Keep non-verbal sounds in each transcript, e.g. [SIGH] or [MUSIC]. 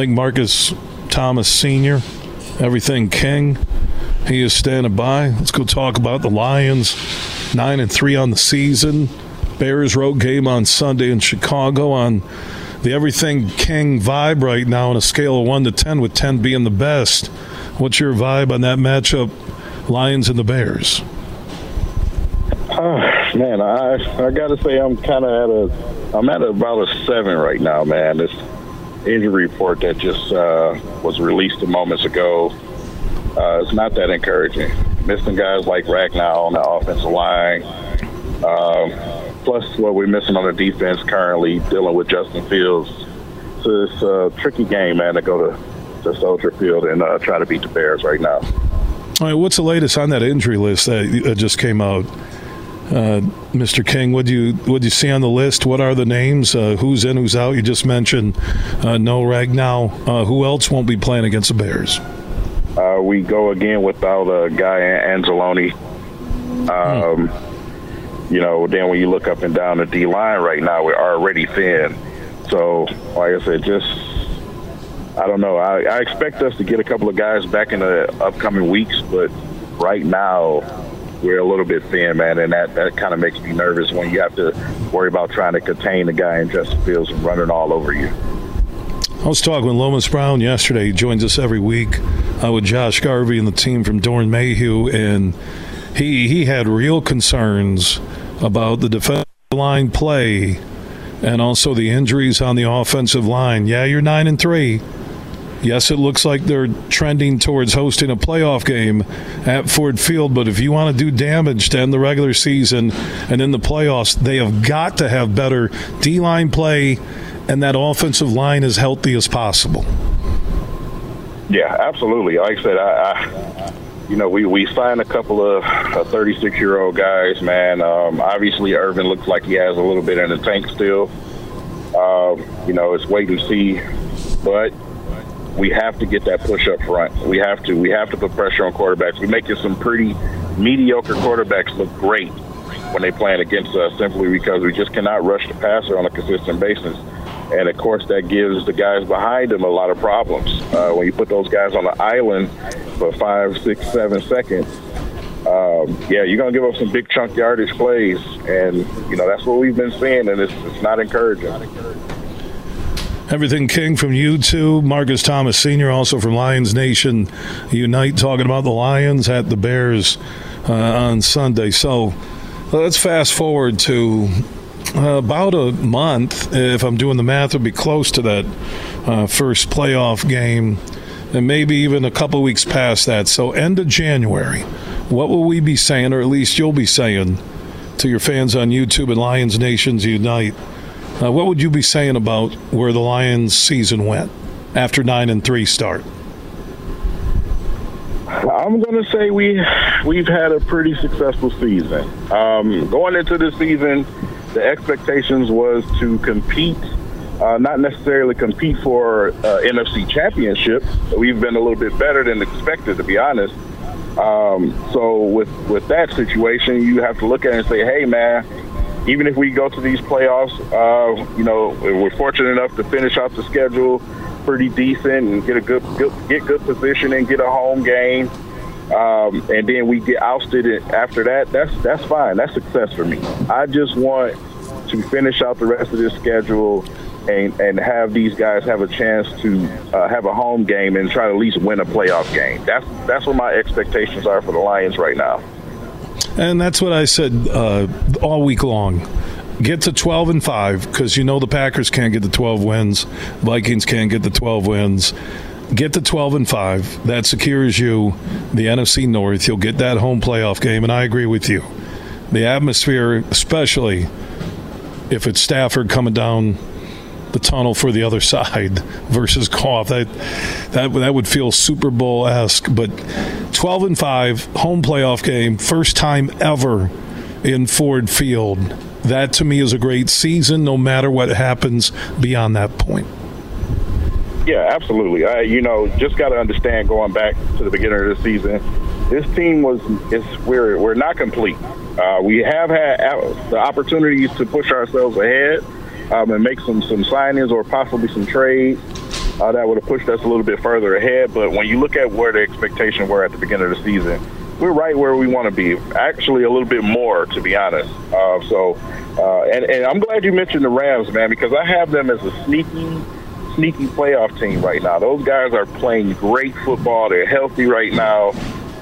think Marcus Thomas Sr., everything King, he is standing by. Let's go talk about the Lions. Nine and three on the season. Bears road game on Sunday in Chicago on the everything King vibe right now on a scale of one to ten, with ten being the best. What's your vibe on that matchup, Lions and the Bears? Uh, [SIGHS] man, I I gotta say I'm kind of at a I'm at about a seven right now, man. This injury report that just uh, was released a moments ago, uh, it's not that encouraging. Missing guys like Ragnow on the offensive line, um, plus what we're missing on the defense currently, dealing with Justin Fields. So it's a tricky game, man, to go to, to Soldier Field and uh, try to beat the Bears right now. All right, what's the latest on that injury list that just came out? Uh, Mr. King, what do you what do you see on the list? What are the names? Uh, who's in? Who's out? You just mentioned uh, no Ragnow. Uh, who else won't be playing against the Bears? Uh, we go again without a guy Anzalone. Um, hmm. You know, then when you look up and down the D line right now, we're already thin. So, like I said, just I don't know. I, I expect us to get a couple of guys back in the upcoming weeks, but right now we're a little bit thin, man, and that, that kind of makes me nervous when you have to worry about trying to contain the guy in Justin Fields and running all over you. I was talking with Lomas Brown yesterday. He joins us every week uh, with Josh Garvey and the team from Dorn Mayhew, and he he had real concerns about the defensive line play and also the injuries on the offensive line. Yeah, you're nine and three Yes, it looks like they're trending towards hosting a playoff game at Ford Field, but if you want to do damage to end the regular season and in the playoffs, they have got to have better D line play and that offensive line as healthy as possible. Yeah, absolutely. Like I said, I, I you know, we, we signed a couple of 36 year old guys, man. Um, obviously, Irvin looks like he has a little bit in the tank still. Um, you know, it's wait and see. But we have to get that push up front. We have to. We have to put pressure on quarterbacks. We're making some pretty mediocre quarterbacks look great when they're playing against us simply because we just cannot rush the passer on a consistent basis. And of course, that gives the guys behind them a lot of problems. Uh, when you put those guys on the island for five, six, seven seconds, um, yeah, you're to give up some big chunk yardage plays. And, you know, that's what we've been seeing, and it's, it's not encouraging. Everything King from YouTube, Marcus Thomas Sr., also from Lions Nation Unite, talking about the Lions at the Bears uh, on Sunday. So let's fast forward to uh, about a month. If I'm doing the math, it'll be close to that uh, first playoff game, and maybe even a couple weeks past that. So, end of January, what will we be saying, or at least you'll be saying to your fans on YouTube and Lions Nations Unite? Uh, what would you be saying about where the Lions' season went after nine and three start? I'm going to say we we've had a pretty successful season. Um, going into the season, the expectations was to compete, uh, not necessarily compete for uh, NFC Championship. We've been a little bit better than expected, to be honest. Um, so with with that situation, you have to look at it and say, "Hey, man, even if we go to these playoffs, uh, you know, we're fortunate enough to finish off the schedule pretty decent and get a good, good get good position and get a home game. Um, and then we get ousted after that. That's that's fine. That's success for me. I just want to finish out the rest of this schedule and, and have these guys have a chance to uh, have a home game and try to at least win a playoff game. That's that's what my expectations are for the Lions right now. And that's what I said uh, all week long. Get to 12 and 5 because you know the Packers can't get the 12 wins, Vikings can't get the 12 wins. Get to 12 and 5. That secures you the NFC North. You'll get that home playoff game, and I agree with you. The atmosphere, especially if it's Stafford coming down the tunnel for the other [LAUGHS] side versus Goff. That that that would feel Super Bowl esque. But twelve and five, home playoff game, first time ever in Ford Field. That to me is a great season, no matter what happens beyond that point. Yeah, absolutely. I, you know, just got to understand going back to the beginning of the season, this team was is we're we're not complete. Uh, we have had the opportunities to push ourselves ahead um, and make some some signings or possibly some trades. uh, that would have pushed us a little bit further ahead. But when you look at where the expectations were at the beginning of the season, we're right where we want to be. Actually, a little bit more, to be honest. Uh, so, uh, and, and I'm glad you mentioned the Rams, man, because I have them as a sneaky, sneaky playoff team right now. Those guys are playing great football. They're healthy right now.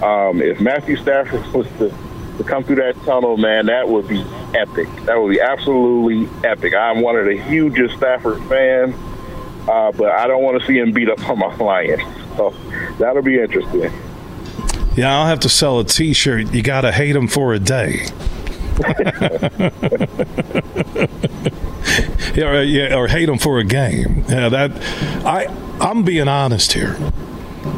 Um, if Matthew Stafford was to, to come through that tunnel, man, that would be epic. That would be absolutely epic. I'm one of the hugest Stafford fans, uh, but I don't want to see him beat up on my Lions. So that'll be interesting. Yeah, I'll have to sell a T-shirt. You got to hate him for a day. [LAUGHS] yeah, or, yeah, or hate him for a game. Yeah, that I I'm being honest here.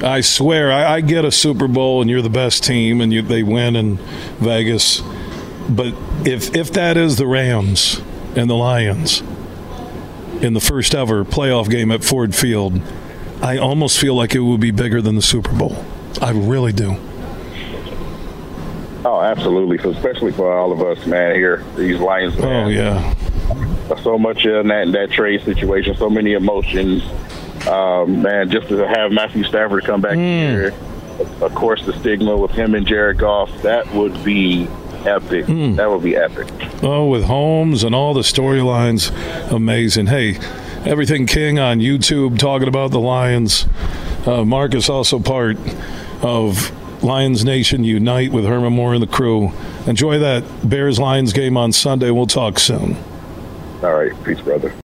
I swear, I, I get a Super Bowl and you're the best team and you, they win in Vegas. But if if that is the Rams and the Lions in the first ever playoff game at Ford Field, I almost feel like it would be bigger than the Super Bowl. I really do. Oh, absolutely. So especially for all of us, man, here, these Lions. Oh, man. Oh yeah. So much in that that trade situation, so many emotions. Um, man, just to have Matthew Stafford come back mm. here, of course, the stigma with him and Jared Goff, that would be epic. Mm. That would be epic. Oh, with Holmes and all the storylines, amazing. Hey, everything King on YouTube talking about the Lions. Uh, Mark is also part of Lions Nation Unite with Herman Moore and the crew. Enjoy that Bears Lions game on Sunday. We'll talk soon. All right. Peace, brother.